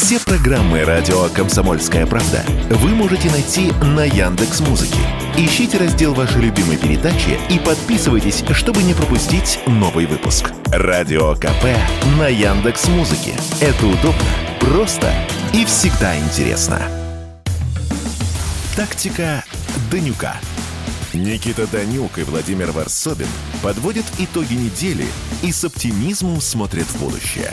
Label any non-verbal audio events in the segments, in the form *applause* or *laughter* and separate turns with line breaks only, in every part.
Все программы радио Комсомольская правда вы можете найти на Яндекс Музыке. Ищите раздел вашей любимой передачи и подписывайтесь, чтобы не пропустить новый выпуск. Радио КП на Яндекс Музыке. Это удобно, просто и всегда интересно. Тактика Данюка. Никита Данюк и Владимир Варсобин подводят итоги недели и с оптимизмом смотрят в будущее.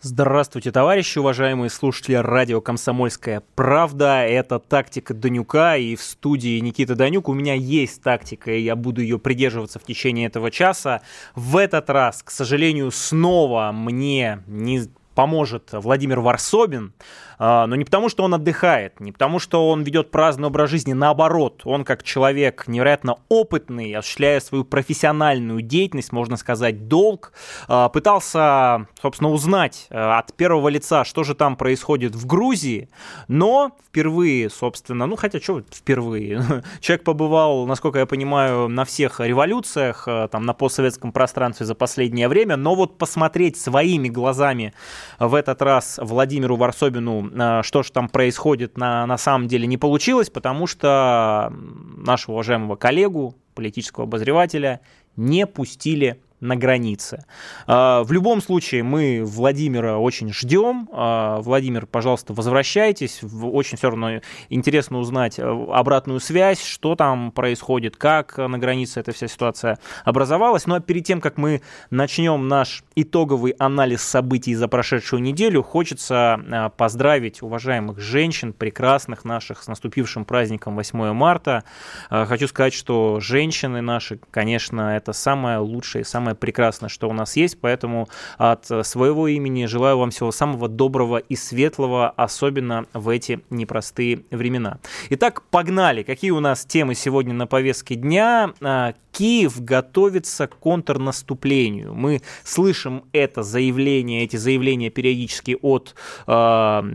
Здравствуйте, товарищи, уважаемые слушатели радио «Комсомольская правда». Это тактика Данюка, и в студии Никита Данюк. У меня есть тактика, и я буду ее придерживаться в течение этого часа. В этот раз, к сожалению, снова мне не поможет Владимир Варсобин. А, но не потому, что он отдыхает, не потому, что он ведет праздный образ жизни, наоборот, он как человек невероятно опытный, осуществляя свою профессиональную деятельность, можно сказать, долг, а, пытался, собственно, узнать а, от первого лица, что же там происходит в Грузии, но впервые, собственно, ну хотя что впервые, *laughs* человек побывал, насколько я понимаю, на всех революциях, там, на постсоветском пространстве за последнее время, но вот посмотреть своими глазами в этот раз Владимиру Варсобину Э, что же там происходит на, на самом деле не получилось, потому что нашего уважаемого коллегу, политического обозревателя, не пустили на границе. А, в любом случае, мы Владимира очень ждем. А, Владимир, пожалуйста, возвращайтесь. Очень все равно интересно узнать э, обратную связь, что там происходит, как на границе эта вся ситуация образовалась. Ну а перед тем, как мы начнем наш итоговый анализ событий за прошедшую неделю, хочется а, поздравить уважаемых женщин, прекрасных наших, с наступившим праздником 8 марта. Хочу сказать, что женщины наши, конечно, это самое лучшее, самое самое прекрасное, что у нас есть, поэтому от своего имени желаю вам всего самого доброго и светлого, особенно в эти непростые времена. Итак, погнали. Какие у нас темы сегодня на повестке дня? А, Киев готовится к контрнаступлению. Мы слышим это заявление, эти заявления периодически от э,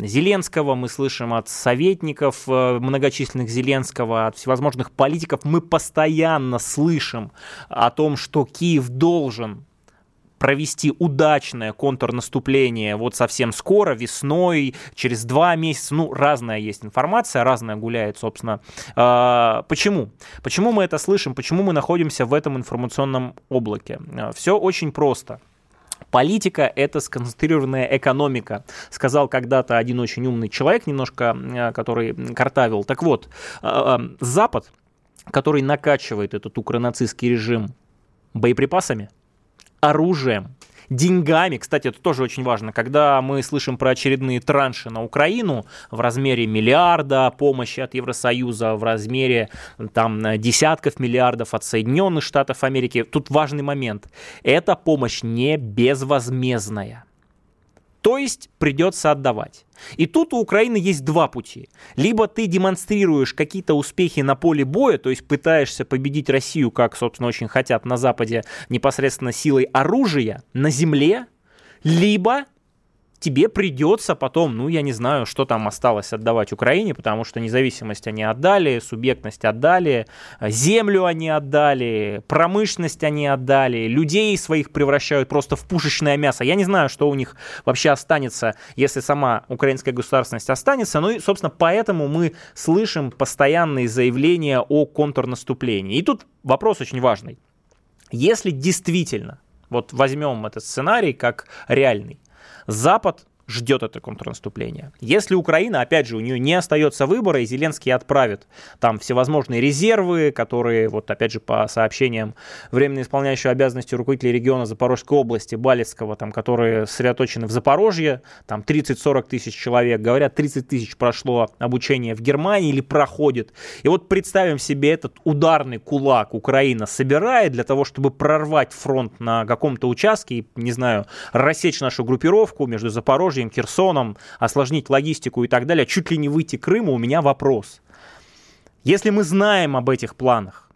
Зеленского, мы слышим от советников э, многочисленных Зеленского, от всевозможных политиков. Мы постоянно слышим о том, что Киев должен должен провести удачное контрнаступление вот совсем скоро, весной, через два месяца. Ну, разная есть информация, разная гуляет, собственно. А, почему? Почему мы это слышим? Почему мы находимся в этом информационном облаке? А, Все очень просто. Политика – это сконцентрированная экономика, сказал когда-то один очень умный человек, немножко, а, который картавил. Так вот, Запад, который накачивает этот укронацистский режим боеприпасами, оружием, деньгами. Кстати, это тоже очень важно. Когда мы слышим про очередные транши на Украину в размере миллиарда помощи от Евросоюза, в размере там, десятков миллиардов от Соединенных Штатов Америки, тут важный момент. Эта помощь не безвозмездная. То есть придется отдавать. И тут у Украины есть два пути. Либо ты демонстрируешь какие-то успехи на поле боя, то есть пытаешься победить Россию, как, собственно, очень хотят на Западе, непосредственно силой оружия на земле, либо тебе придется потом, ну, я не знаю, что там осталось отдавать Украине, потому что независимость они отдали, субъектность отдали, землю они отдали, промышленность они отдали, людей своих превращают просто в пушечное мясо. Я не знаю, что у них вообще останется, если сама украинская государственность останется. Ну и, собственно, поэтому мы слышим постоянные заявления о контрнаступлении. И тут вопрос очень важный. Если действительно, вот возьмем этот сценарий как реальный, Запад ждет это контрнаступление. Если Украина, опять же, у нее не остается выбора, и Зеленский отправит там всевозможные резервы, которые, вот опять же, по сообщениям временно исполняющего обязанности руководителя региона Запорожской области, Балецкого, там, которые сосредоточены в Запорожье, там 30-40 тысяч человек, говорят, 30 тысяч прошло обучение в Германии или проходит. И вот представим себе этот ударный кулак Украина собирает для того, чтобы прорвать фронт на каком-то участке и, не знаю, рассечь нашу группировку между Запорожьем Запорожьем, Херсоном, осложнить логистику и так далее, чуть ли не выйти Крыму, у меня вопрос. Если мы знаем об этих планах,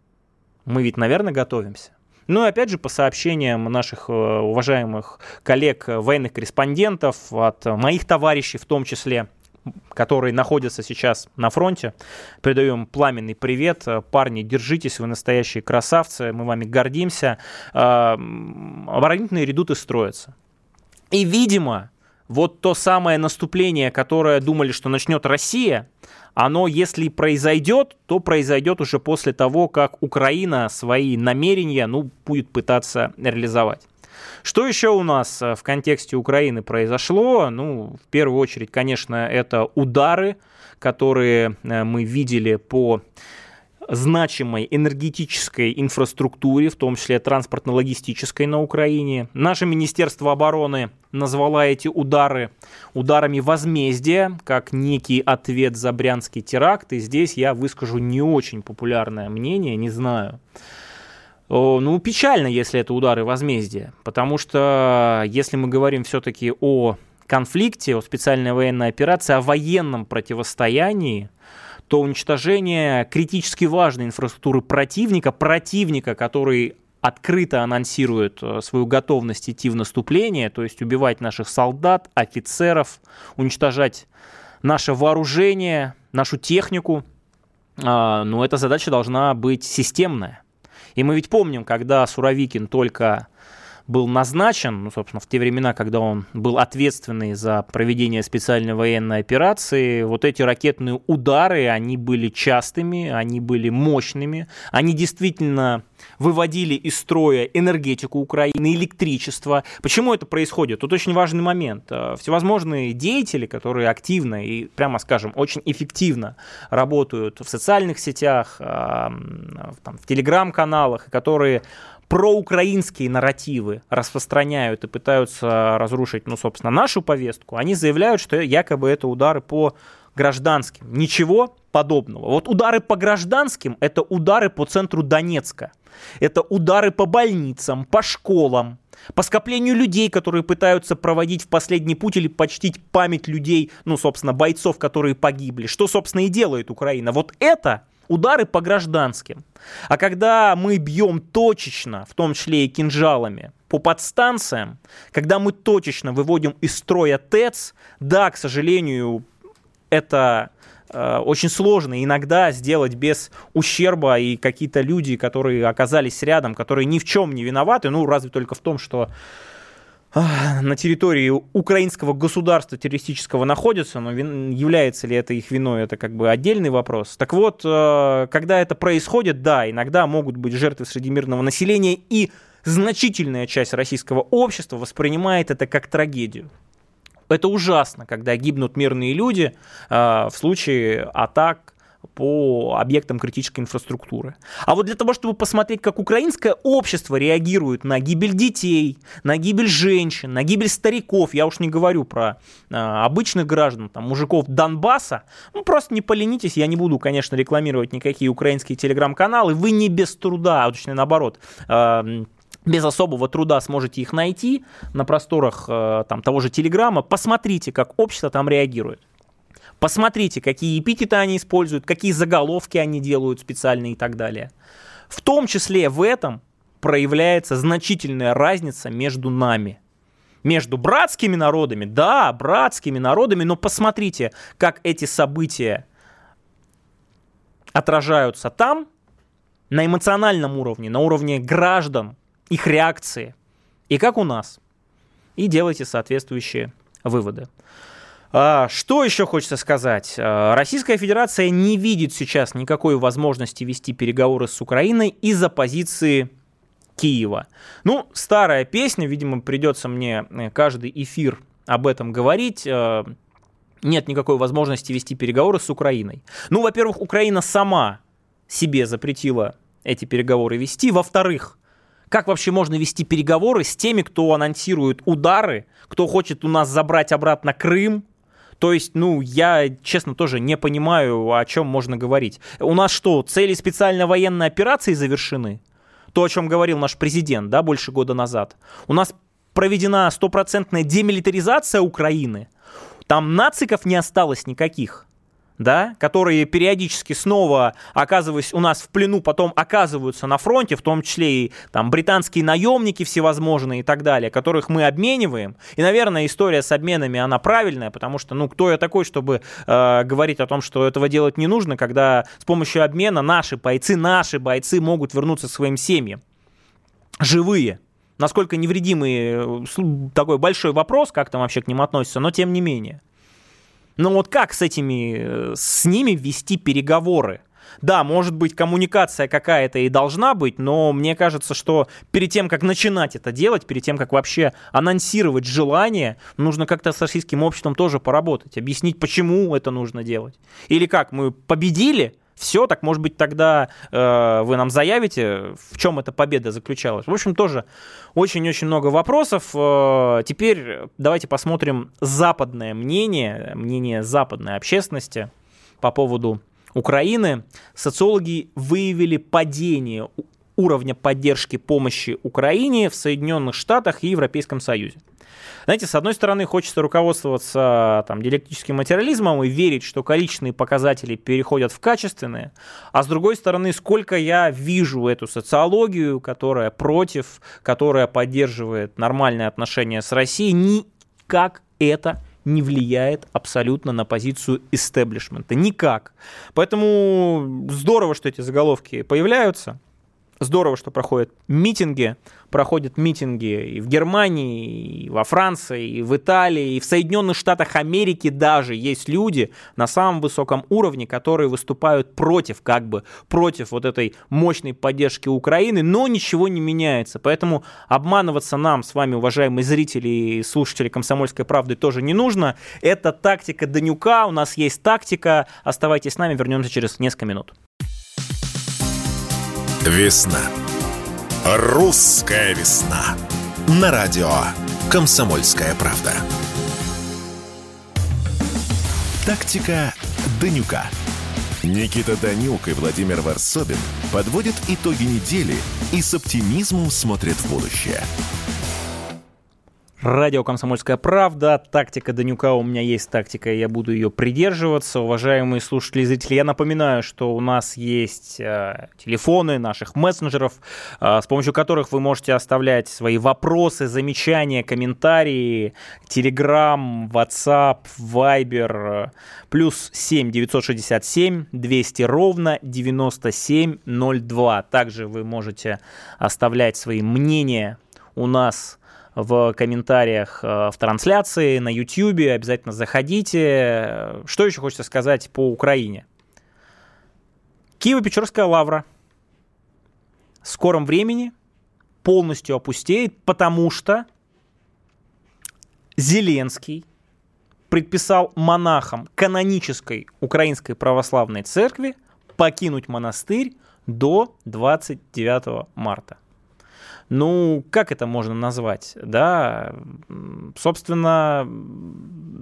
мы ведь, наверное, готовимся. Ну и опять же, по сообщениям наших э, уважаемых коллег, э, военных корреспондентов, от моих товарищей в том числе, которые находятся сейчас на фронте. Передаем пламенный привет. Парни, держитесь, вы настоящие красавцы, мы вами гордимся. Оборонительные редуты строятся. И, видимо, вот то самое наступление, которое думали, что начнет Россия, оно, если произойдет, то произойдет уже после того, как Украина свои намерения, ну, будет пытаться реализовать. Что еще у нас э, в контексте Украины произошло? Ну, в первую очередь, конечно, это удары, которые э, мы видели по значимой энергетической инфраструктуре, в том числе транспортно-логистической на Украине. Наше Министерство обороны назвало эти удары ударами возмездия, как некий ответ за брянский теракт. И здесь я выскажу не очень популярное мнение, не знаю. Ну, печально, если это удары возмездия, потому что если мы говорим все-таки о конфликте, о специальной военной операции, о военном противостоянии, то уничтожение критически важной инфраструктуры противника, противника, который открыто анонсирует э, свою готовность идти в наступление, то есть убивать наших солдат, офицеров, уничтожать наше вооружение, нашу технику, а, но эта задача должна быть системная. И мы ведь помним, когда Суровикин только был назначен, ну, собственно, в те времена, когда он был ответственный за проведение специальной военной операции, вот эти ракетные удары, они были частыми, они были мощными, они действительно выводили из строя энергетику Украины, электричество. Почему это происходит? Тут очень важный момент. Э, всевозможные деятели, которые активно и, прямо скажем, очень эффективно работают в социальных сетях, э, в телеграм-каналах, которые проукраинские нарративы распространяют и пытаются разрушить, ну, собственно, нашу повестку, они заявляют, что якобы это удары по гражданским. Ничего подобного. Вот удары по гражданским – это удары по центру Донецка. Это удары по больницам, по школам, по скоплению людей, которые пытаются проводить в последний путь или почтить память людей, ну, собственно, бойцов, которые погибли. Что, собственно, и делает Украина. Вот это удары по гражданским. А когда мы бьем точечно, в том числе и кинжалами, по подстанциям, когда мы точечно выводим из строя ТЭЦ, да, к сожалению, это э, очень сложно иногда сделать без ущерба, и какие-то люди, которые оказались рядом, которые ни в чем не виноваты, ну, разве только в том, что на территории украинского государства террористического находятся, но является ли это их виной, это как бы отдельный вопрос. Так вот, э, когда это происходит, да, иногда могут быть жертвы среди мирного населения, и значительная часть российского общества воспринимает это как трагедию. Это ужасно, когда гибнут мирные люди э, в случае атак по объектам критической инфраструктуры. А вот для того, чтобы посмотреть, как украинское общество реагирует на гибель детей, на гибель женщин, на гибель стариков, я уж не говорю про э, обычных граждан, там, мужиков Донбасса, ну, просто не поленитесь, я не буду, конечно, рекламировать никакие украинские телеграм-каналы, вы не без труда, а точнее наоборот, э, без особого труда сможете их найти на просторах э, там, того же Телеграма. Посмотрите, как общество там реагирует. Посмотрите, какие эпитеты они используют, какие заголовки они делают специальные и так далее. В том числе в этом проявляется значительная разница между нами. Между братскими народами, да, братскими народами, но посмотрите, как эти события отражаются там, на эмоциональном уровне, на уровне граждан, их реакции, и как у нас. И делайте соответствующие выводы. А, что еще хочется сказать? А, Российская Федерация не видит сейчас никакой возможности вести переговоры с Украиной из-за позиции Киева. Ну, старая песня, видимо, придется мне э, каждый эфир об этом говорить. А, нет никакой возможности вести переговоры с Украиной. Ну, во-первых, Украина сама себе запретила эти переговоры вести. Во-вторых, как вообще можно вести переговоры с теми, кто анонсирует удары, кто хочет у нас забрать обратно Крым, то есть, ну, я, честно, тоже не понимаю, о чем можно говорить. У нас что, цели специальной военной операции завершены? То, о чем говорил наш президент, да, больше года назад. У нас проведена стопроцентная демилитаризация Украины. Там нациков не осталось никаких да, которые периодически снова, оказываясь у нас в плену, потом оказываются на фронте, в том числе и там британские наемники всевозможные и так далее, которых мы обмениваем. И, наверное, история с обменами, она правильная, потому что, ну, кто я такой, чтобы э, говорить о том, что этого делать не нужно, когда с помощью обмена наши бойцы, наши бойцы могут вернуться к своим семьям. Живые Насколько невредимые, такой большой вопрос, как там вообще к ним относятся, но тем не менее. Но вот как с этими, с ними вести переговоры? Да, может быть, коммуникация какая-то и должна быть, но мне кажется, что перед тем, как начинать это делать, перед тем, как вообще анонсировать желание, нужно как-то с российским обществом тоже поработать, объяснить, почему это нужно делать. Или как, мы победили, все, так может быть тогда э, вы нам заявите, в чем эта победа заключалась. В общем, тоже очень-очень много вопросов. Э, теперь давайте посмотрим западное мнение, мнение западной общественности по поводу Украины, социологи выявили падение уровня поддержки помощи Украине в Соединенных Штатах и Европейском Союзе. Знаете, с одной стороны, хочется руководствоваться там, диалектическим материализмом и верить, что количественные показатели переходят в качественные, а с другой стороны, сколько я вижу эту социологию, которая против, которая поддерживает нормальные отношения с Россией, никак это не влияет абсолютно на позицию истеблишмента. Никак. Поэтому здорово, что эти заголовки появляются. Здорово, что проходят митинги, проходят митинги и в Германии, и во Франции, и в Италии, и в Соединенных Штатах Америки даже есть люди на самом высоком уровне, которые выступают против, как бы, против вот этой мощной поддержки Украины, но ничего не меняется. Поэтому обманываться нам с вами, уважаемые зрители и слушатели «Комсомольской правды» тоже не нужно. Это тактика Данюка, у нас есть тактика. Оставайтесь с нами, вернемся через несколько минут.
Весна. Русская весна. На радио «Комсомольская правда». Тактика Данюка. Никита Данюк и Владимир Варсобин подводят итоги недели и с оптимизмом смотрят в будущее –
Радио «Комсомольская правда». Тактика Данюка у меня есть тактика, и я буду ее придерживаться. Уважаемые слушатели и зрители, я напоминаю, что у нас есть э, телефоны наших мессенджеров, э, с помощью которых вы можете оставлять свои вопросы, замечания, комментарии. Телеграм, WhatsApp, Viber, э, плюс 7 967 200 ровно 9702. Также вы можете оставлять свои мнения у нас в комментариях э, в трансляции, на YouTube. Обязательно заходите. Что еще хочется сказать по Украине? Киево-Печорская лавра в скором времени полностью опустеет, потому что Зеленский предписал монахам канонической Украинской Православной Церкви покинуть монастырь до 29 марта. Ну, как это можно назвать? Да, собственно,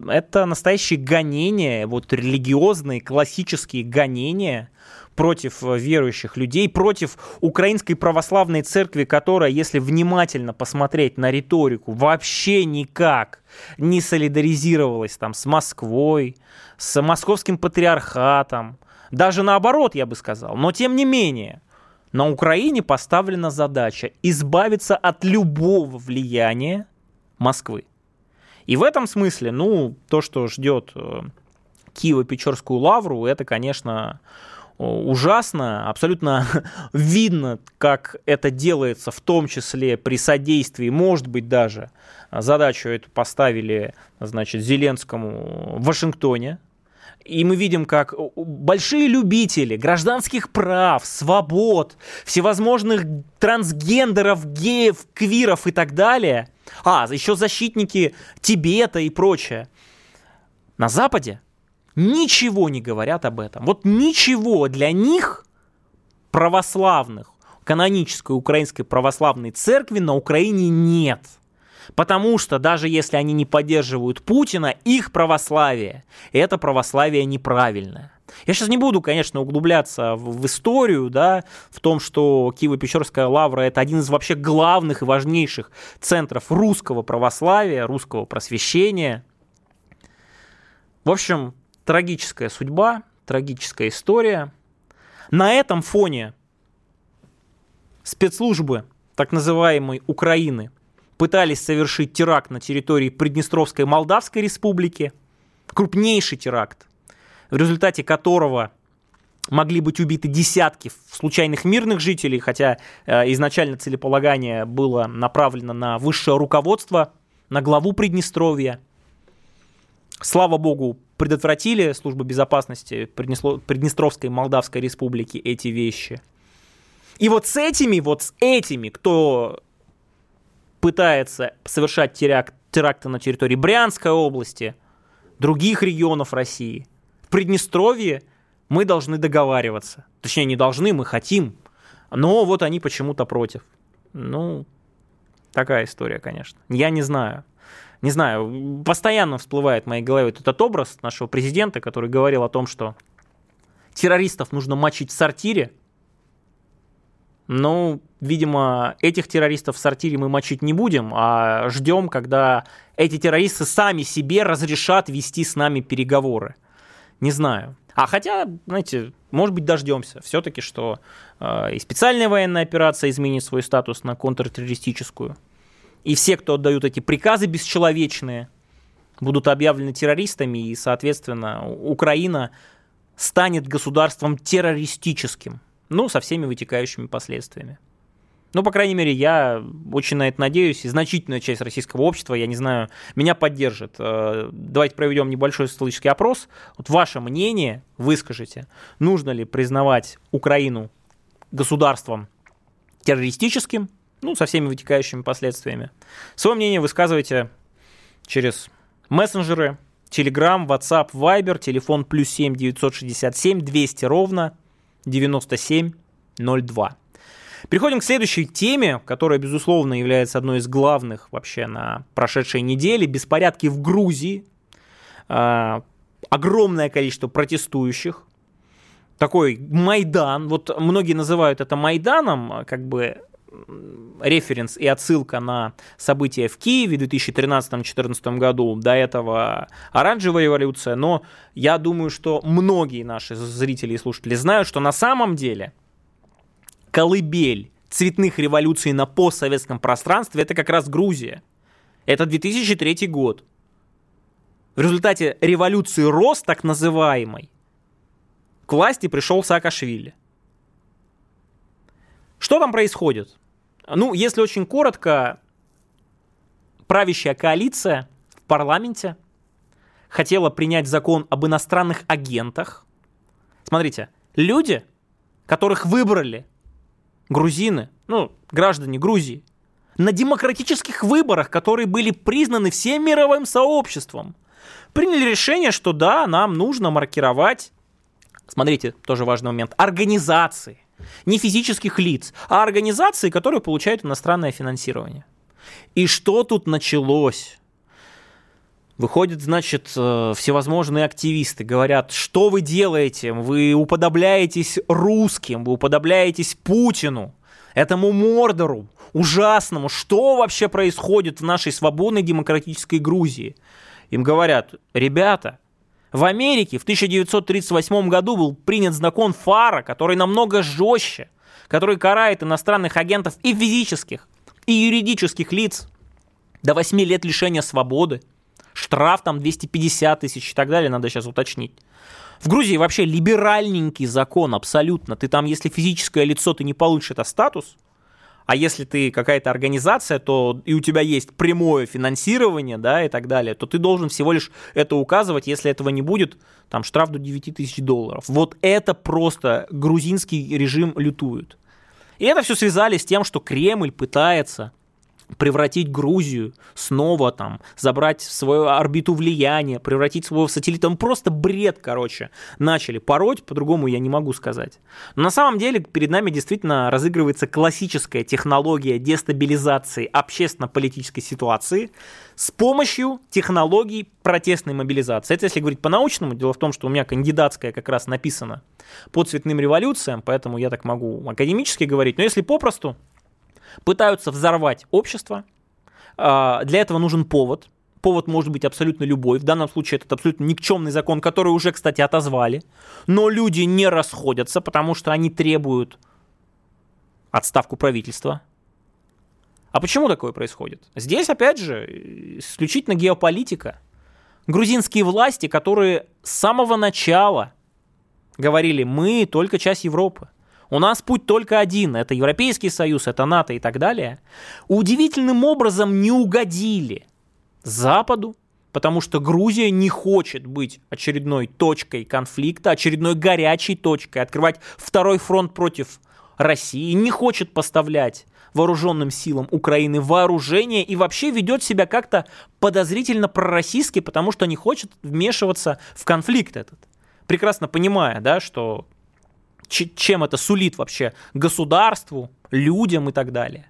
это настоящие гонения, вот религиозные, классические гонения против верующих людей, против Украинской Православной Церкви, которая, если внимательно посмотреть на риторику, вообще никак не солидаризировалась там с Москвой, с Московским Патриархатом, даже наоборот, я бы сказал. Но тем не менее, на Украине поставлена задача избавиться от любого влияния Москвы. И в этом смысле, ну, то, что ждет э, Киево-Печорскую лавру, это, конечно, ужасно, абсолютно *laughs* видно, как это делается, в том числе при содействии, может быть, даже задачу эту поставили, значит, Зеленскому в Вашингтоне, и мы видим, как большие любители гражданских прав, свобод, всевозможных трансгендеров, геев, квиров и так далее, а, еще защитники Тибета и прочее, на Западе ничего не говорят об этом. Вот ничего для них, православных, канонической украинской православной церкви на Украине нет – Потому что даже если они не поддерживают Путина, их православие – это православие неправильное. Я сейчас не буду, конечно, углубляться в, историю, да, в том, что Киево-Печорская лавра – это один из вообще главных и важнейших центров русского православия, русского просвещения. В общем, трагическая судьба, трагическая история. На этом фоне спецслужбы так называемой Украины пытались совершить теракт на территории Приднестровской Молдавской Республики, крупнейший теракт, в результате которого могли быть убиты десятки случайных мирных жителей, хотя э, изначально целеполагание было направлено на высшее руководство, на главу Приднестровья. Слава богу, предотвратили службы безопасности Приднестровской Молдавской Республики эти вещи. И вот с этими, вот с этими, кто пытается совершать теракт, теракты на территории Брянской области, других регионов России, в Приднестровье мы должны договариваться. Точнее, не должны, мы хотим. Но вот они почему-то против. Ну, такая история, конечно. Я не знаю не знаю, постоянно всплывает в моей голове этот образ нашего президента, который говорил о том, что террористов нужно мочить в сортире. Ну, видимо, этих террористов в сортире мы мочить не будем, а ждем, когда эти террористы сами себе разрешат вести с нами переговоры. Не знаю. А хотя, знаете, может быть, дождемся все-таки, что э, и специальная военная операция изменит свой статус на контртеррористическую. И все, кто отдают эти приказы бесчеловечные, будут объявлены террористами, и, соответственно, Украина станет государством террористическим, ну, со всеми вытекающими последствиями. Ну, по крайней мере, я очень на это надеюсь, и значительная часть российского общества, я не знаю, меня поддержит. Э, давайте проведем небольшой социологический опрос. Вот ваше мнение выскажите, нужно ли признавать Украину государством террористическим ну, со всеми вытекающими последствиями. Свое мнение высказывайте через мессенджеры, Telegram, WhatsApp, Viber, телефон плюс 7 967 200 ровно 9702. Переходим к следующей теме, которая, безусловно, является одной из главных вообще на прошедшей неделе. Беспорядки в Грузии. Э, огромное количество протестующих. Такой Майдан. Вот многие называют это Майданом, как бы референс и отсылка на события в Киеве в 2013-2014 году, до этого оранжевая революция, но я думаю, что многие наши зрители и слушатели знают, что на самом деле колыбель цветных революций на постсоветском пространстве это как раз Грузия. Это 2003 год. В результате революции РОС, так называемой, к власти пришел Саакашвили. Что там происходит? Ну, если очень коротко, правящая коалиция в парламенте хотела принять закон об иностранных агентах. Смотрите, люди, которых выбрали грузины, ну, граждане Грузии, на демократических выборах, которые были признаны всем мировым сообществом, приняли решение, что да, нам нужно маркировать, смотрите, тоже важный момент, организации, не физических лиц, а организации, которые получают иностранное финансирование. И что тут началось? Выходят, значит, э, всевозможные активисты, говорят, что вы делаете? Вы уподобляетесь русским, вы уподобляетесь Путину, этому Мордору, ужасному. Что вообще происходит в нашей свободной демократической Грузии? Им говорят, ребята, в Америке в 1938 году был принят закон ФАРа, который намного жестче, который карает иностранных агентов и физических, и юридических лиц до 8 лет лишения свободы. Штраф там 250 тысяч и так далее, надо сейчас уточнить. В Грузии вообще либеральненький закон абсолютно. Ты там, если физическое лицо, ты не получишь это статус, а если ты какая-то организация, то и у тебя есть прямое финансирование, да, и так далее, то ты должен всего лишь это указывать, если этого не будет, там штраф до 9 тысяч долларов. Вот это просто грузинский режим лютует. И это все связали с тем, что Кремль пытается превратить Грузию снова там, забрать в свою орбиту влияния, превратить своего сателлита. Ну, просто бред, короче, начали пороть, по-другому я не могу сказать. Но на самом деле перед нами действительно разыгрывается классическая технология дестабилизации общественно-политической ситуации с помощью технологий протестной мобилизации. Это если говорить по-научному, дело в том, что у меня кандидатская как раз написана по цветным революциям, поэтому я так могу академически говорить, но если попросту, пытаются взорвать общество. А, для этого нужен повод. Повод может быть абсолютно любой. В данном случае это абсолютно никчемный закон, который уже, кстати, отозвали. Но люди не расходятся, потому что они требуют отставку правительства. А почему такое происходит? Здесь, опять же, исключительно геополитика. Грузинские власти, которые с самого начала говорили, мы только часть Европы. У нас путь только один, это Европейский Союз, это НАТО и так далее. Удивительным образом не угодили Западу, потому что Грузия не хочет быть очередной точкой конфликта, очередной горячей точкой, открывать второй фронт против России, не хочет поставлять вооруженным силам Украины вооружение и вообще ведет себя как-то подозрительно пророссийски, потому что не хочет вмешиваться в конфликт этот. Прекрасно понимая, да, что чем это сулит вообще государству, людям и так далее.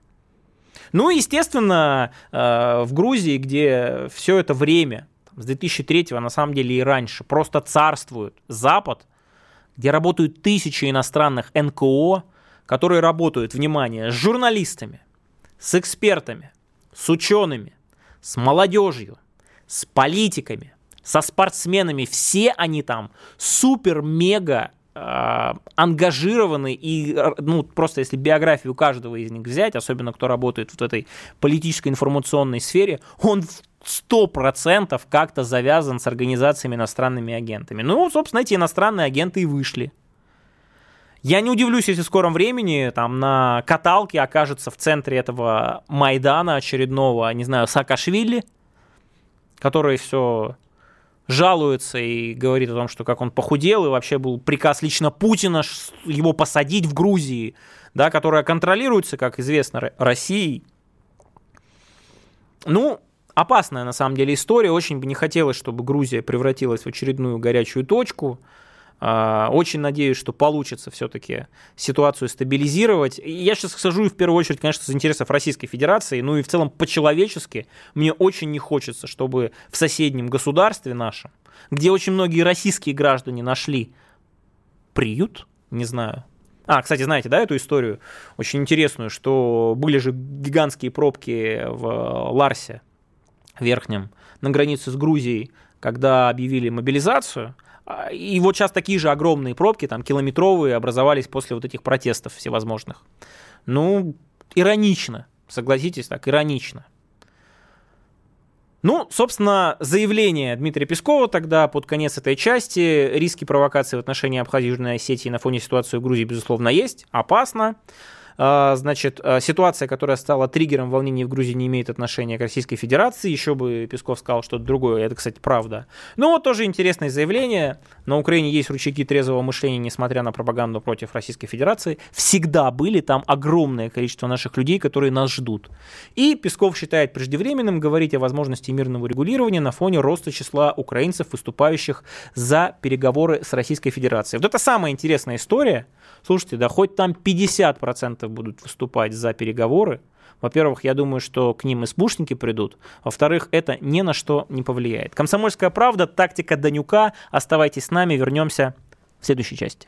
Ну, естественно, э, в Грузии, где все это время, с 2003 на самом деле и раньше, просто царствует Запад, где работают тысячи иностранных НКО, которые работают, внимание, с журналистами, с экспертами, с учеными, с молодежью, с политиками, со спортсменами, все они там супер-мега ангажированы и, ну, просто если биографию каждого из них взять, особенно кто работает в этой политической информационной сфере, он сто процентов как-то завязан с организациями иностранными агентами. Ну, собственно, эти иностранные агенты и вышли. Я не удивлюсь, если в скором времени там на каталке окажется в центре этого Майдана очередного, не знаю, Саакашвили, который все жалуется и говорит о том, что как он похудел, и вообще был приказ лично Путина его посадить в Грузии, да, которая контролируется, как известно, Россией. Ну, опасная на самом деле история. Очень бы не хотелось, чтобы Грузия превратилась в очередную горячую точку. А, очень надеюсь, что получится все-таки ситуацию стабилизировать. Я сейчас сажу в первую очередь, конечно, с интересов Российской Федерации, ну и в целом по-человечески мне очень не хочется, чтобы в соседнем государстве нашем, где очень многие российские граждане нашли приют, не знаю, а, кстати, знаете, да, эту историю очень интересную, что были же гигантские пробки в Ларсе верхнем на границе с Грузией, когда объявили мобилизацию, и вот сейчас такие же огромные пробки, там километровые, образовались после вот этих протестов всевозможных. Ну, иронично, согласитесь так, иронично. Ну, собственно, заявление Дмитрия Пескова тогда под конец этой части. Риски провокации в отношении Абхазии и Южной Осетии на фоне ситуации в Грузии, безусловно, есть. Опасно. А, значит, а, ситуация, которая стала триггером волнений в Грузии, не имеет отношения к Российской Федерации. Еще бы Песков сказал что-то другое. Это, кстати, правда. Ну, вот тоже интересное заявление. На Украине есть ручейки трезвого мышления, несмотря на пропаганду против Российской Федерации. Всегда были там огромное количество наших людей, которые нас ждут. И Песков считает преждевременным говорить о возможности мирного регулирования на фоне роста числа украинцев, выступающих за переговоры с Российской Федерацией. Вот это самая интересная история. Слушайте, да хоть там 50% будут выступать за переговоры, во-первых, я думаю, что к ним и спушники придут. Во-вторых, это ни на что не повлияет. Комсомольская правда, тактика Данюка. Оставайтесь с нами, вернемся в следующей части.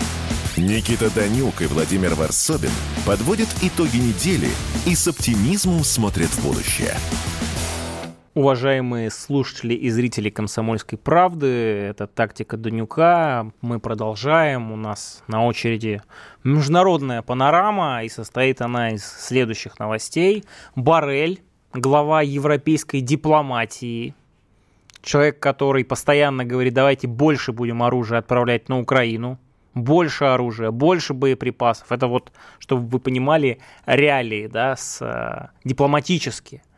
Никита Данюк и Владимир Варсобин подводят итоги недели и с оптимизмом смотрят в будущее.
Уважаемые слушатели и зрители «Комсомольской правды», это «Тактика Данюка». Мы продолжаем. У нас на очереди международная панорама, и состоит она из следующих новостей. Барель, глава европейской дипломатии, человек, который постоянно говорит, давайте больше будем оружия отправлять на Украину, больше оружия, больше боеприпасов. Это вот, чтобы вы понимали реалии, да, с, э, дипломатически –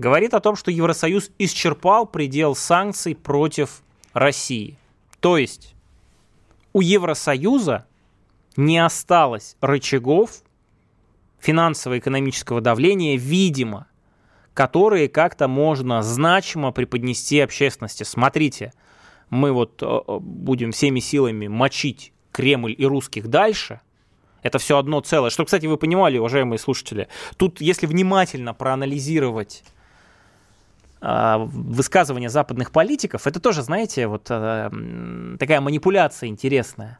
говорит о том, что Евросоюз исчерпал предел санкций против России. То есть у Евросоюза не осталось рычагов финансово-экономического давления, видимо, которые как-то можно значимо преподнести общественности. Смотрите, мы вот э, будем всеми силами мочить Кремль и русских дальше – это все одно целое. Что, кстати, вы понимали, уважаемые слушатели, тут, если внимательно проанализировать а, высказывания западных политиков, это тоже, знаете, вот такая манипуляция интересная.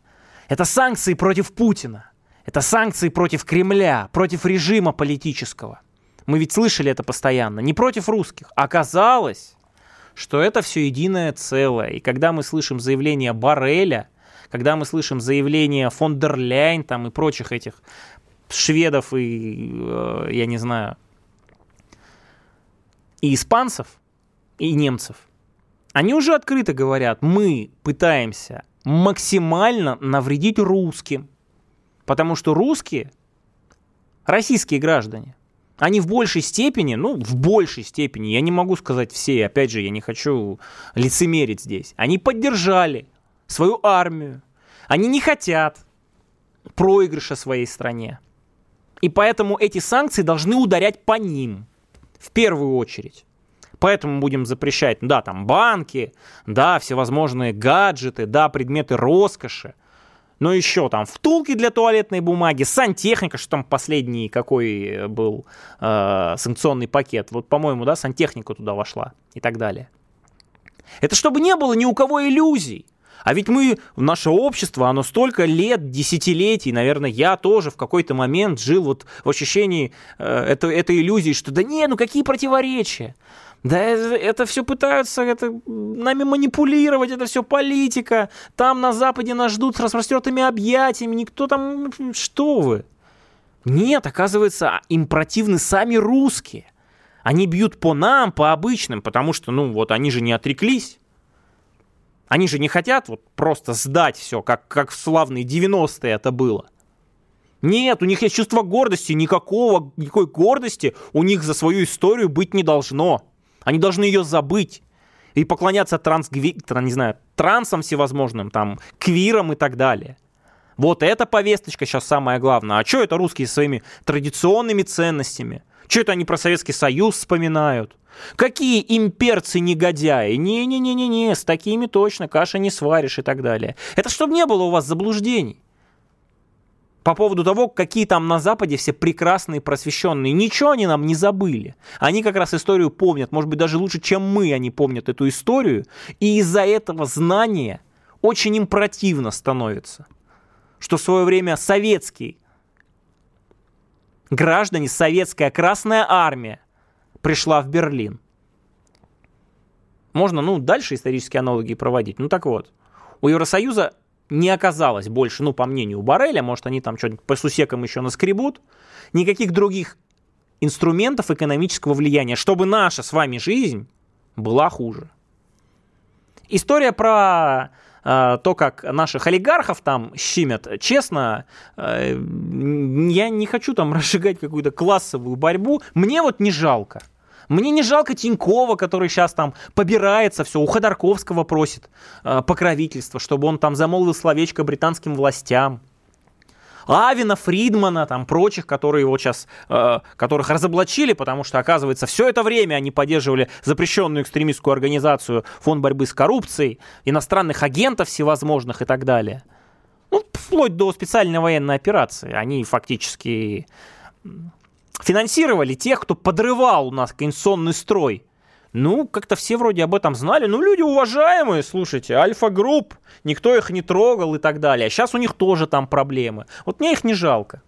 Это санкции против Путина. Это санкции против Кремля, против режима политического. Мы ведь слышали это постоянно. Не против русских. Оказалось, что это все единое целое. И когда мы слышим заявление Барреля, когда мы слышим заявление фон дер Ляйн там, и прочих этих шведов и, э, я не знаю, и испанцев, и немцев, они уже открыто говорят, мы пытаемся максимально навредить русским, потому что русские, российские граждане, они в большей степени, ну, в большей степени, я не могу сказать все, опять же, я не хочу лицемерить здесь, они поддержали свою армию, они не хотят проигрыша своей стране. И поэтому эти санкции должны ударять по ним в первую очередь. Поэтому будем запрещать, да, там банки, да, всевозможные гаджеты, да, предметы роскоши, но еще там втулки для туалетной бумаги, сантехника, что там последний какой был э, санкционный пакет. Вот, по-моему, да, сантехника туда вошла и так далее. Это чтобы не было ни у кого иллюзий. А ведь мы, наше общество, оно столько лет, десятилетий, наверное, я тоже в какой-то момент жил вот в ощущении э, этой, этой иллюзии, что да не, ну какие противоречия. Да это, это все пытаются это, нами манипулировать, это все политика. Там на Западе нас ждут с распростертыми объятиями, никто там... Что вы? Нет, оказывается, им противны сами русские. Они бьют по нам, по обычным, потому что, ну, вот они же не отреклись. Они же не хотят вот просто сдать все, как, как в славные 90-е это было. Нет, у них есть чувство гордости, никакого, никакой гордости у них за свою историю быть не должно. Они должны ее забыть и поклоняться транс, не знаю, трансам всевозможным, там, квирам и так далее. Вот эта повесточка сейчас самое главное. А что это русские своими традиционными ценностями? Что это они про Советский Союз вспоминают? Какие имперцы-негодяи? Не-не-не-не-не, с такими точно каши не сваришь и так далее. Это чтобы не было у вас заблуждений. По поводу того, какие там на Западе все прекрасные, просвещенные. Ничего они нам не забыли. Они как раз историю помнят. Может быть, даже лучше, чем мы, они помнят эту историю. И из-за этого знания очень им противно становится. Что в свое время советские граждане, советская Красная Армия пришла в Берлин. Можно, ну, дальше исторические аналогии проводить. Ну, так вот, у Евросоюза не оказалось больше, ну, по мнению Барреля, может, они там что-нибудь по сусекам еще наскребут, никаких других инструментов экономического влияния, чтобы наша с вами жизнь была хуже. История про э, то, как наших олигархов там щемят, честно, э, я не хочу там *laughs* разжигать какую-то классовую борьбу. Мне вот не жалко. Мне не жалко Тинькова, который сейчас там побирается, все, у Ходорковского просит э, покровительство, чтобы он там замолвил словечко британским властям. Авина, Фридмана, там прочих, которые его сейчас, э, которых разоблачили, потому что, оказывается, все это время они поддерживали запрещенную экстремистскую организацию Фонд борьбы с коррупцией, иностранных агентов всевозможных и так далее. Ну, вплоть до специальной военной операции. Они фактически финансировали тех, кто подрывал у нас конституционный строй. Ну, как-то все вроде об этом знали. Ну, люди уважаемые, слушайте, альфа-групп, никто их не трогал и так далее. А сейчас у них тоже там проблемы. Вот мне их не жалко.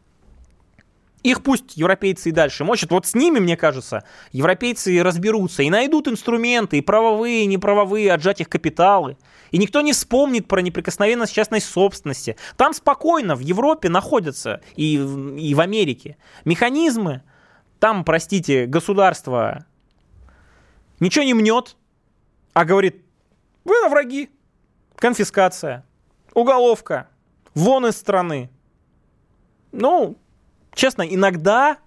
Их пусть европейцы и дальше мочат. Вот с ними, мне кажется, европейцы разберутся и найдут инструменты, и правовые, и неправовые, отжать их капиталы. И никто не вспомнит про неприкосновенность частной собственности. Там спокойно в Европе находятся и, и в Америке механизмы. Там, простите, государство ничего не мнет, а говорит, вы враги, конфискация, уголовка, вон из страны. Ну, честно, иногда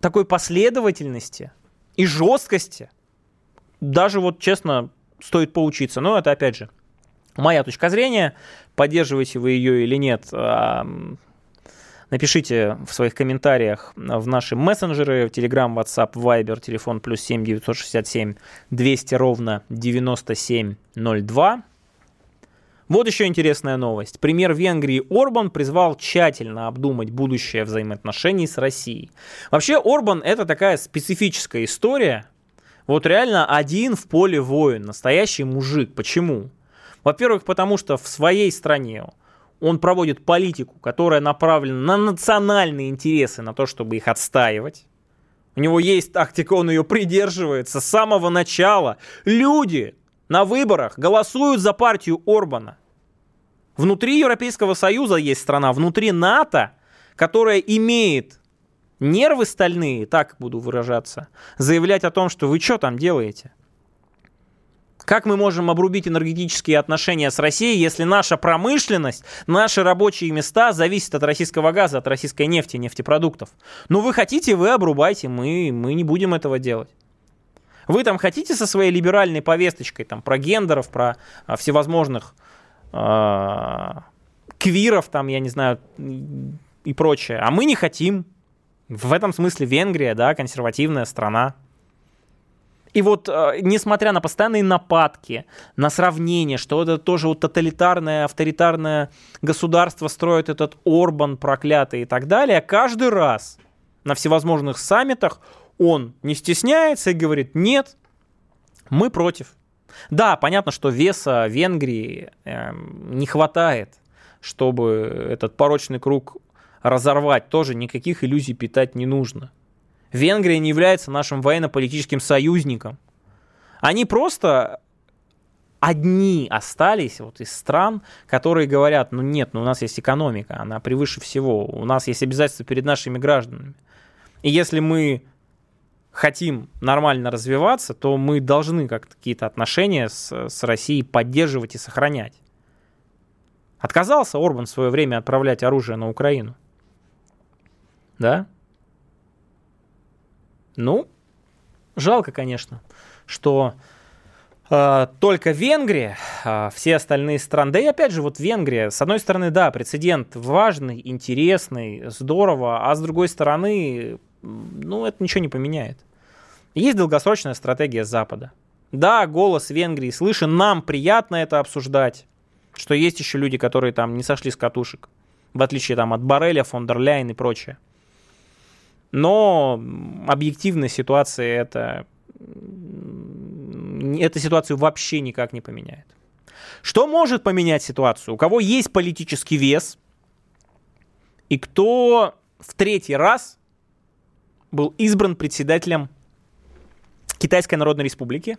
такой последовательности и жесткости даже вот, честно, стоит поучиться. Но это, опять же, моя точка зрения. Поддерживаете вы ее или нет, напишите в своих комментариях в наши мессенджеры, в Telegram, WhatsApp, Viber, телефон плюс 7 967 200 ровно 9702. Вот еще интересная новость. Премьер Венгрии Орбан призвал тщательно обдумать будущее взаимоотношений с Россией. Вообще Орбан это такая специфическая история. Вот реально один в поле воин, настоящий мужик. Почему? Во-первых, потому что в своей стране он проводит политику, которая направлена на национальные интересы, на то, чтобы их отстаивать. У него есть тактика, он ее придерживается с самого начала. Люди на выборах голосуют за партию Орбана. Внутри Европейского Союза есть страна, внутри НАТО, которая имеет нервы стальные, так буду выражаться, заявлять о том, что вы что там делаете? Как мы можем обрубить энергетические отношения с Россией, если наша промышленность, наши рабочие места зависят от российского газа, от российской нефти, нефтепродуктов? Ну, вы хотите, вы обрубайте, мы, мы не будем этого делать. Вы там хотите со своей либеральной повесточкой там, про гендеров, про а, всевозможных а, квиров, там, я не знаю, и прочее. А мы не хотим. В этом смысле Венгрия, да, консервативная страна. И вот, э, несмотря на постоянные нападки, на сравнение, что это тоже вот тоталитарное, авторитарное государство строит этот Орбан проклятый и так далее, каждый раз на всевозможных саммитах он не стесняется и говорит, нет, мы против. Да, понятно, что веса Венгрии э, не хватает, чтобы этот порочный круг разорвать. Тоже никаких иллюзий питать не нужно. Венгрия не является нашим военно-политическим союзником. Они просто одни остались вот из стран, которые говорят, ну нет, ну у нас есть экономика, она превыше всего, у нас есть обязательства перед нашими гражданами. И если мы хотим нормально развиваться, то мы должны как-то какие-то отношения с, с Россией поддерживать и сохранять. Отказался Орбан в свое время отправлять оружие на Украину. Да? Ну, жалко, конечно, что э, только Венгрия, э, все остальные страны, да и опять же вот Венгрия, с одной стороны, да, прецедент важный, интересный, здорово, а с другой стороны, ну, это ничего не поменяет. Есть долгосрочная стратегия Запада. Да, голос Венгрии слышен, нам приятно это обсуждать, что есть еще люди, которые там не сошли с катушек, в отличие там от Барреля, фон дер Ляйн и прочее. Но объективная ситуация это эта ситуацию вообще никак не поменяет. Что может поменять ситуацию? У кого есть политический вес и кто в третий раз был избран председателем Китайской Народной Республики,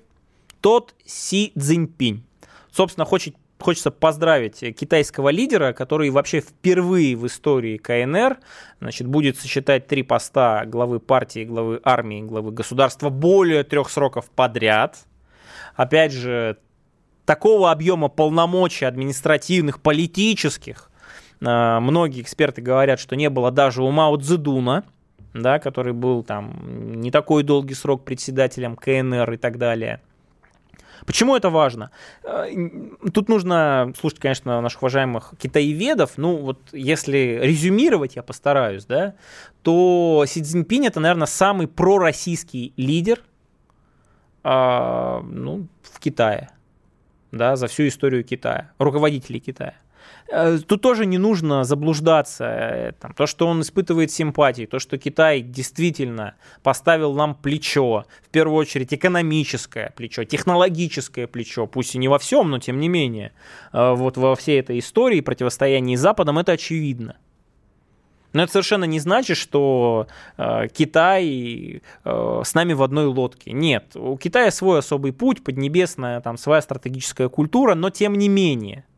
тот Си Цзиньпинь. Собственно, хочет хочется поздравить китайского лидера, который вообще впервые в истории КНР значит, будет сочетать три поста главы партии, главы армии, главы государства более трех сроков подряд. Опять же, такого объема полномочий административных, политических, а, многие эксперты говорят, что не было даже у Мао Цзэдуна, да, который был там не такой долгий срок председателем КНР и так далее – Почему это важно? Э, тут нужно слушать, конечно, наших уважаемых китаеведов. Ну, вот если резюмировать, я постараюсь, да, то Си Цзиньпинь это, наверное, самый пророссийский лидер э, ну, в Китае, да, за всю историю Китая, руководителей Китая. Э, тут тоже не нужно заблуждаться. Э, там, то, что он испытывает симпатии, то, что Китай действительно поставил нам плечо, в первую очередь экономическое плечо, технологическое плечо, пусть и не во всем, но тем не менее, э, вот во всей этой истории противостояния с Западом это очевидно. Но это совершенно не значит, что э, Китай э, с нами в одной лодке. Нет, у Китая свой особый путь, поднебесная, там своя стратегическая культура, но тем не менее –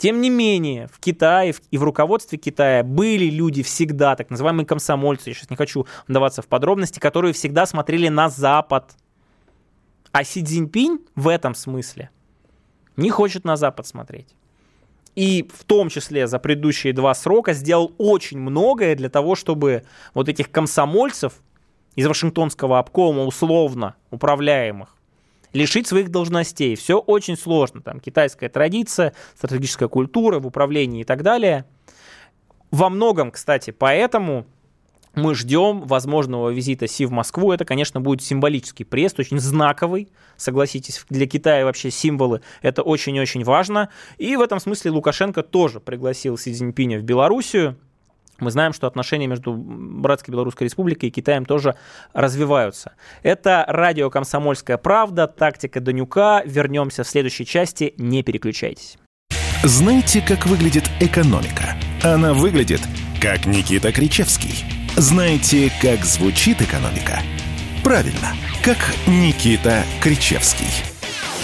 тем не менее, в Китае и в руководстве Китая были люди всегда, так называемые комсомольцы, я сейчас не хочу вдаваться в подробности, которые всегда смотрели на Запад. А Си Цзиньпинь в этом смысле не хочет на Запад смотреть. И в том числе за предыдущие два срока сделал очень многое для того, чтобы вот этих комсомольцев из Вашингтонского обкома условно управляемых лишить своих должностей. Все очень сложно. Там китайская традиция, стратегическая культура в управлении и так далее. Во многом, кстати, поэтому мы ждем возможного визита Си в Москву. Это, конечно, будет символический приезд, очень знаковый. Согласитесь, для Китая вообще символы это очень-очень важно. И в этом смысле Лукашенко тоже пригласил Си Цзиньпиня в Белоруссию. Мы знаем, что отношения между Братской Белорусской Республикой и Китаем тоже развиваются. Это радио «Комсомольская правда», тактика Данюка. Вернемся в следующей части, не переключайтесь.
Знаете, как выглядит экономика? Она выглядит, как Никита Кричевский. Знаете, как звучит экономика? Правильно, как Никита Кричевский.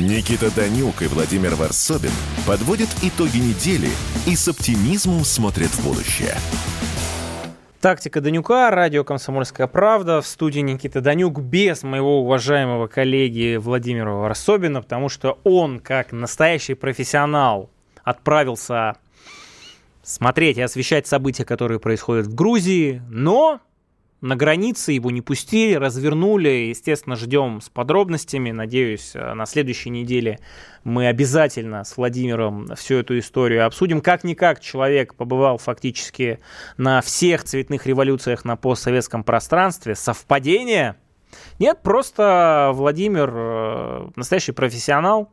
Никита Данюк и Владимир Варсобин подводят итоги недели и с оптимизмом смотрят в будущее.
Тактика Данюка, радио «Комсомольская правда». В студии Никита Данюк без моего уважаемого коллеги Владимира Варсобина, потому что он, как настоящий профессионал, отправился смотреть и освещать события, которые происходят в Грузии, но на границе, его не пустили, развернули. Естественно, ждем с подробностями. Надеюсь, э, на следующей неделе мы обязательно с Владимиром всю эту историю обсудим. Как-никак человек побывал фактически на всех цветных революциях на постсоветском пространстве. Совпадение? Нет, просто Владимир э, настоящий профессионал,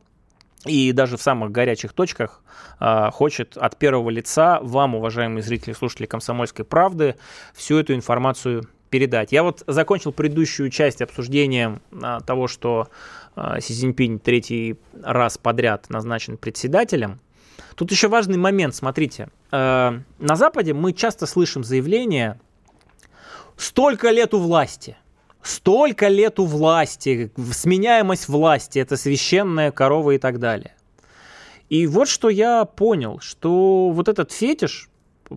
и даже в самых горячих точках э, хочет от первого лица вам, уважаемые зрители и слушатели «Комсомольской правды», всю эту информацию передать. Я вот закончил предыдущую часть обсуждения а, того, что а, Си Цзиньпинь третий раз подряд назначен председателем. Тут еще важный момент, смотрите. Э, на Западе мы часто слышим заявление «столько лет у власти», «столько лет у власти», «сменяемость власти», «это священная корова» и так далее. И вот что я понял, что вот этот фетиш,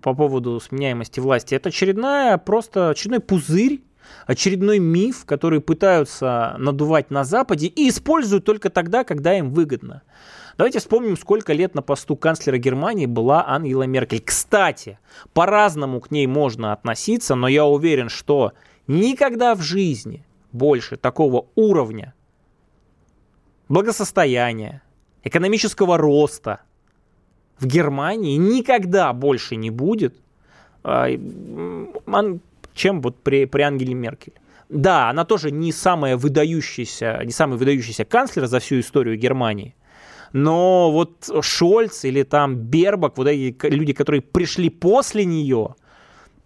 по поводу сменяемости власти, это очередная, просто очередной пузырь, очередной миф, который пытаются надувать на Западе и используют только тогда, когда им выгодно. Давайте вспомним, сколько лет на посту канцлера Германии была Ангела Меркель. Кстати, по-разному к ней можно относиться, но я уверен, что никогда в жизни больше такого уровня благосостояния, экономического роста – в Германии никогда больше не будет, а, чем вот при, при Ангеле Меркель. Да, она тоже не самая выдающаяся, не самый выдающийся канцлер за всю историю Германии. Но вот Шольц или там Бербак, вот эти люди, которые пришли после нее,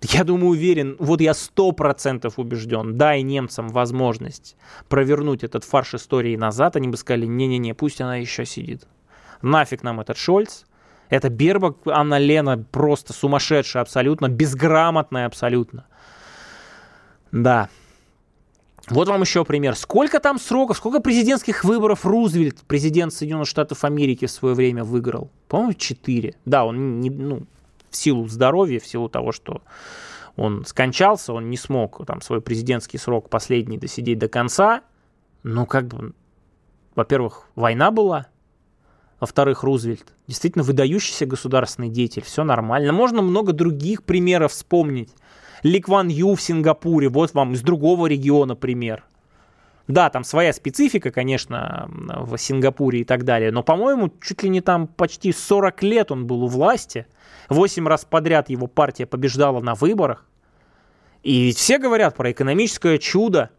я думаю, уверен, вот я сто процентов убежден, дай немцам возможность провернуть этот фарш истории назад, они бы сказали, не-не-не, пусть она еще сидит. Нафиг нам этот Шольц, это Бербак, Анна Лена просто сумасшедшая абсолютно, безграмотная абсолютно. Да. Вот вам еще пример. Сколько там сроков, сколько президентских выборов Рузвельт, президент Соединенных Штатов Америки в свое время выиграл? По-моему, четыре. Да, он не, ну, в силу здоровья, в силу того, что он скончался, он не смог там свой президентский срок последний досидеть до конца. Ну, как бы, во-первых, война была, во-вторых, Рузвельт. Действительно выдающийся государственный деятель, все нормально. Можно много других примеров вспомнить. Ли Кван Ю в Сингапуре, вот вам из другого региона пример. Да, там своя специфика, конечно, в Сингапуре и так далее, но, по-моему, чуть ли не там почти 40 лет он был у власти. Восемь раз подряд его партия побеждала на выборах. И все говорят про экономическое чудо.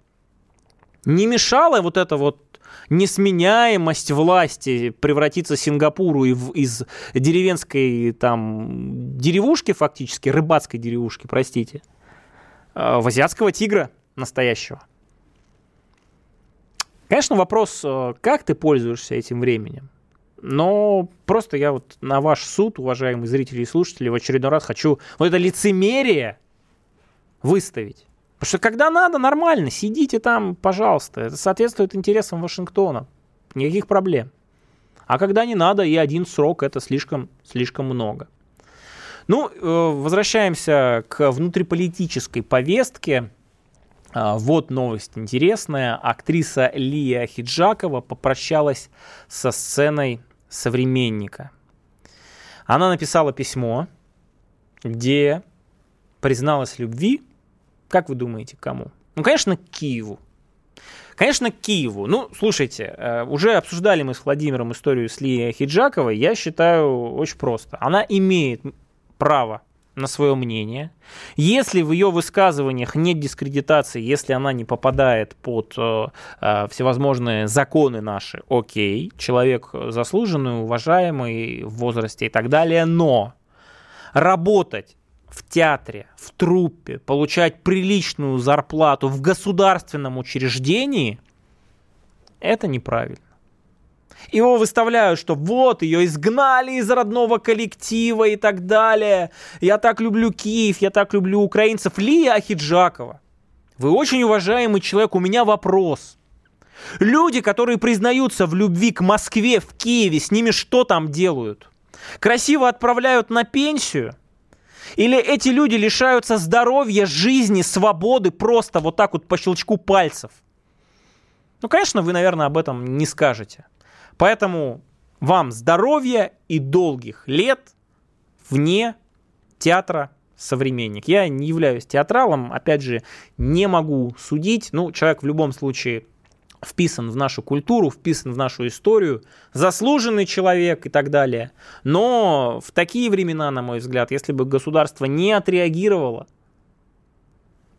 Не мешало вот это вот несменяемость власти превратиться Сингапуру из деревенской там деревушки фактически, рыбацкой деревушки, простите, э, в азиатского тигра настоящего. Конечно, вопрос, э, как ты пользуешься этим временем. Но просто я вот на ваш суд, уважаемые зрители и слушатели, в очередной раз хочу вот это лицемерие выставить. Потому что когда надо, нормально, сидите там, пожалуйста. Это соответствует интересам Вашингтона. Никаких проблем. А когда не надо, и один срок это слишком, слишком много. Ну, э, возвращаемся к внутриполитической повестке. А, вот новость интересная. Актриса Лия Хиджакова попрощалась со сценой «Современника». Она написала письмо, где призналась любви как вы думаете, кому? Ну, конечно, Киеву. Конечно, Киеву. Ну, слушайте, э, уже обсуждали мы с Владимиром историю с Ли Хиджаковой. Я считаю очень просто. Она имеет право на свое мнение. Если в ее высказываниях нет дискредитации, если она не попадает под э, э, всевозможные законы наши, окей, человек заслуженный, уважаемый в возрасте и так далее, но работать в театре, в труппе, получать приличную зарплату в государственном учреждении, это неправильно. Его выставляют, что вот, ее изгнали из родного коллектива и так далее. Я так люблю Киев, я так люблю украинцев. Лия Ахиджакова, вы очень уважаемый человек, у меня вопрос. Люди, которые признаются в любви к Москве, в Киеве, с ними что там делают? Красиво отправляют на пенсию? Или эти люди лишаются здоровья, жизни, свободы просто вот так вот по щелчку пальцев? Ну, конечно, вы, наверное, об этом не скажете. Поэтому вам здоровья и долгих лет вне театра современник. Я не являюсь театралом, опять же, не могу судить. Ну, человек в любом случае вписан в нашу культуру, вписан в нашу историю, заслуженный человек и так далее. Но в такие времена, на мой взгляд, если бы государство не отреагировало,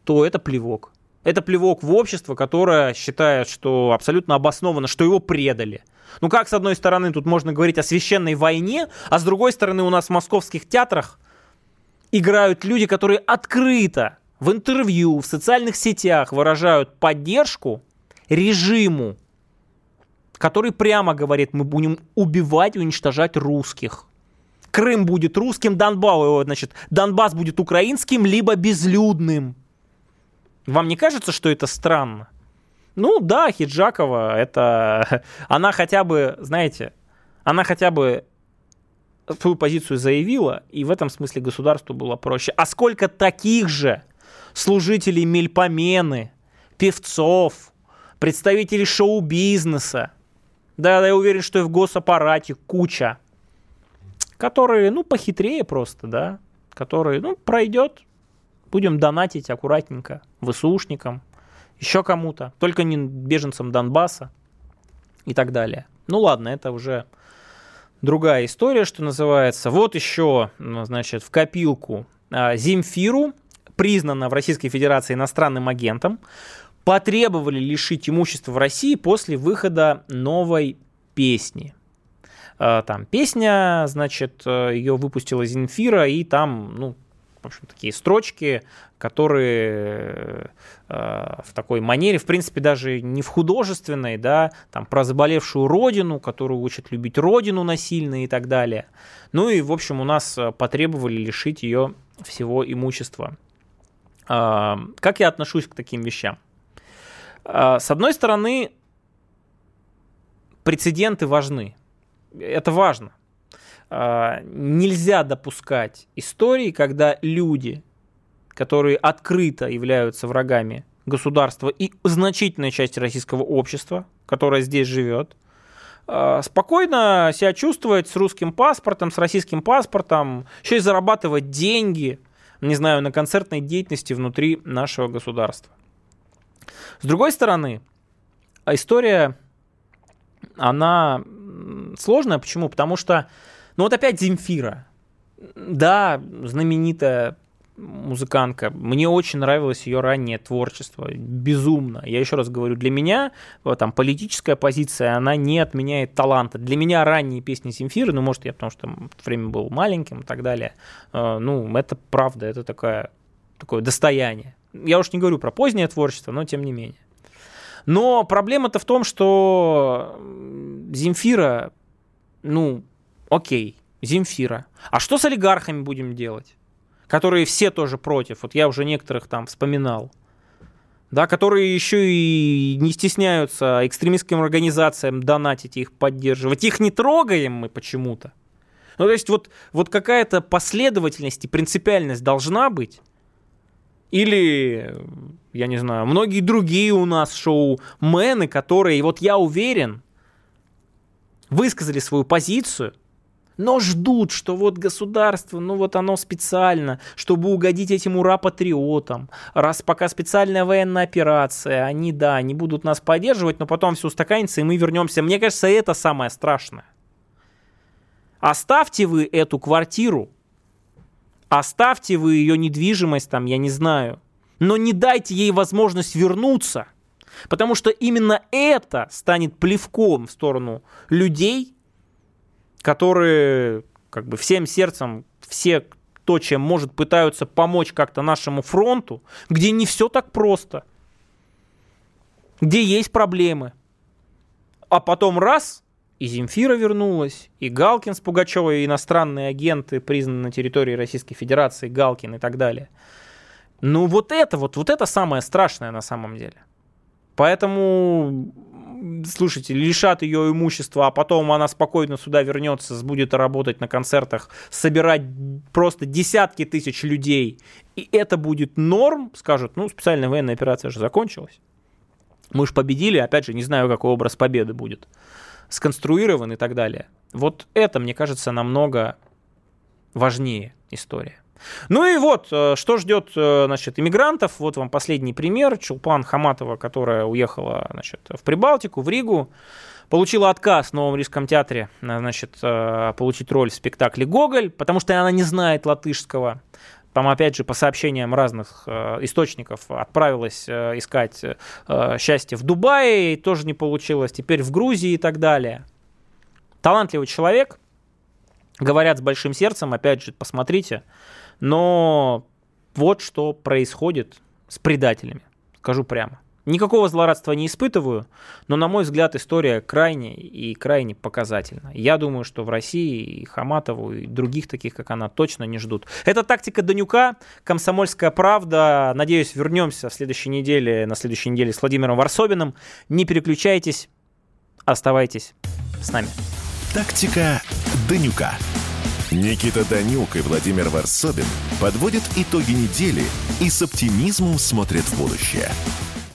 то это плевок. Это плевок в общество, которое считает, что абсолютно обоснованно, что его предали. Ну как, с одной стороны, тут можно говорить о священной войне, а с другой стороны, у нас в московских театрах играют люди, которые открыто в интервью, в социальных сетях выражают поддержку режиму, который прямо говорит, мы будем убивать и уничтожать русских. Крым будет русским, Донбасс, значит, Донбасс будет украинским, либо безлюдным. Вам не кажется, что это странно? Ну да, Хиджакова, это... *laughs* Она хотя бы, знаете, она хотя бы свою позицию заявила, и в этом смысле государству было проще. А сколько таких же служителей мельпомены, певцов, представителей шоу-бизнеса, да, я уверен, что и в госаппарате куча, которые, ну, похитрее просто, да, которые, ну, пройдет, будем донатить аккуратненько ВСУшникам, еще кому-то, только не беженцам Донбасса и так далее. Ну ладно, это уже другая история, что называется. Вот еще, значит, в копилку а, Земфиру, признана в Российской Федерации иностранным агентом, потребовали лишить имущества в России после выхода новой песни. А, там песня, значит, э, ее выпустила Земфира, и там, ну, в общем, такие строчки, которые э, в такой манере, в принципе, даже не в художественной, да, там про заболевшую родину, которую учат любить родину насильно и так далее. Ну и, в общем, у нас э, потребовали лишить ее всего имущества. Э, как я отношусь к таким вещам? Э, с одной стороны, прецеденты важны. Это важно. А, нельзя допускать истории, когда люди, которые открыто являются врагами государства и значительная часть российского общества, которая здесь живет, а, спокойно себя чувствовать с русским паспортом, с российским паспортом, еще и зарабатывать деньги, не знаю, на концертной деятельности внутри нашего государства. С другой стороны, история, она сложная. Почему? Потому что ну вот опять Земфира. Да, знаменитая музыкантка. Мне очень нравилось ее раннее творчество. Безумно. Я еще раз говорю, для меня там политическая позиция, она не отменяет таланта. Для меня ранние песни Земфиры, ну, может, я потому что время был маленьким и так далее, э, ну, это правда, это такое, такое достояние. Я уж не говорю про позднее творчество, но тем не менее. Но проблема-то в том, что Земфира, ну, Окей, Земфира. А что с олигархами будем делать? Которые все тоже против. Вот я уже некоторых там вспоминал. Да, которые еще и не стесняются экстремистским организациям донатить их поддерживать. Их не трогаем мы почему-то. Ну, то есть вот, вот какая-то последовательность и принципиальность должна быть. Или, я не знаю, многие другие у нас шоумены, которые, вот я уверен, высказали свою позицию – но ждут, что вот государство, ну вот оно специально, чтобы угодить этим ура-патриотам, раз пока специальная военная операция, они, да, они будут нас поддерживать, но потом все устаканится, и мы вернемся. Мне кажется, это самое страшное. Оставьте вы эту квартиру, оставьте вы ее недвижимость там, я не знаю, но не дайте ей возможность вернуться, потому что именно это станет плевком в сторону людей, которые как бы всем сердцем, все, кто чем может, пытаются помочь как-то нашему фронту, где не все так просто, где есть проблемы. А потом раз, и Земфира вернулась, и Галкин с Пугачевой, и иностранные агенты, признаны на территории Российской Федерации, Галкин и так далее. Ну вот это вот, вот это самое страшное на самом деле. Поэтому слушайте, лишат ее имущества, а потом она спокойно сюда вернется, будет работать на концертах, собирать просто десятки тысяч людей, и это будет норм, скажут, ну, специальная военная операция же закончилась. Мы же победили, опять же, не знаю, какой образ победы будет сконструирован и так далее. Вот это, мне кажется, намного важнее история. Ну и вот, э, что ждет, э, значит, иммигрантов. Вот вам последний пример. Чулпан Хаматова, которая уехала, значит, в Прибалтику, в Ригу, получила отказ в Новом Рижском театре, э, значит, получить роль в спектакле «Гоголь», потому что она не знает латышского. Там, опять же, по сообщениям разных э, источников отправилась э, искать э, счастье в Дубае, и тоже не получилось, теперь в Грузии и так далее. Талантливый человек, говорят с большим сердцем, опять же, посмотрите, но вот что происходит с предателями, скажу прямо. Никакого злорадства не испытываю, но, на мой взгляд, история крайне и крайне показательна. Я думаю, что в России и Хаматову, и других таких, как она, точно не ждут. Это тактика Данюка, комсомольская правда. Надеюсь, вернемся в следующей неделе, на следующей неделе с Владимиром Варсобиным. Не переключайтесь, оставайтесь с нами.
Тактика Данюка. Никита Данюк и Владимир Варсобин подводят итоги недели и с оптимизмом смотрят в будущее.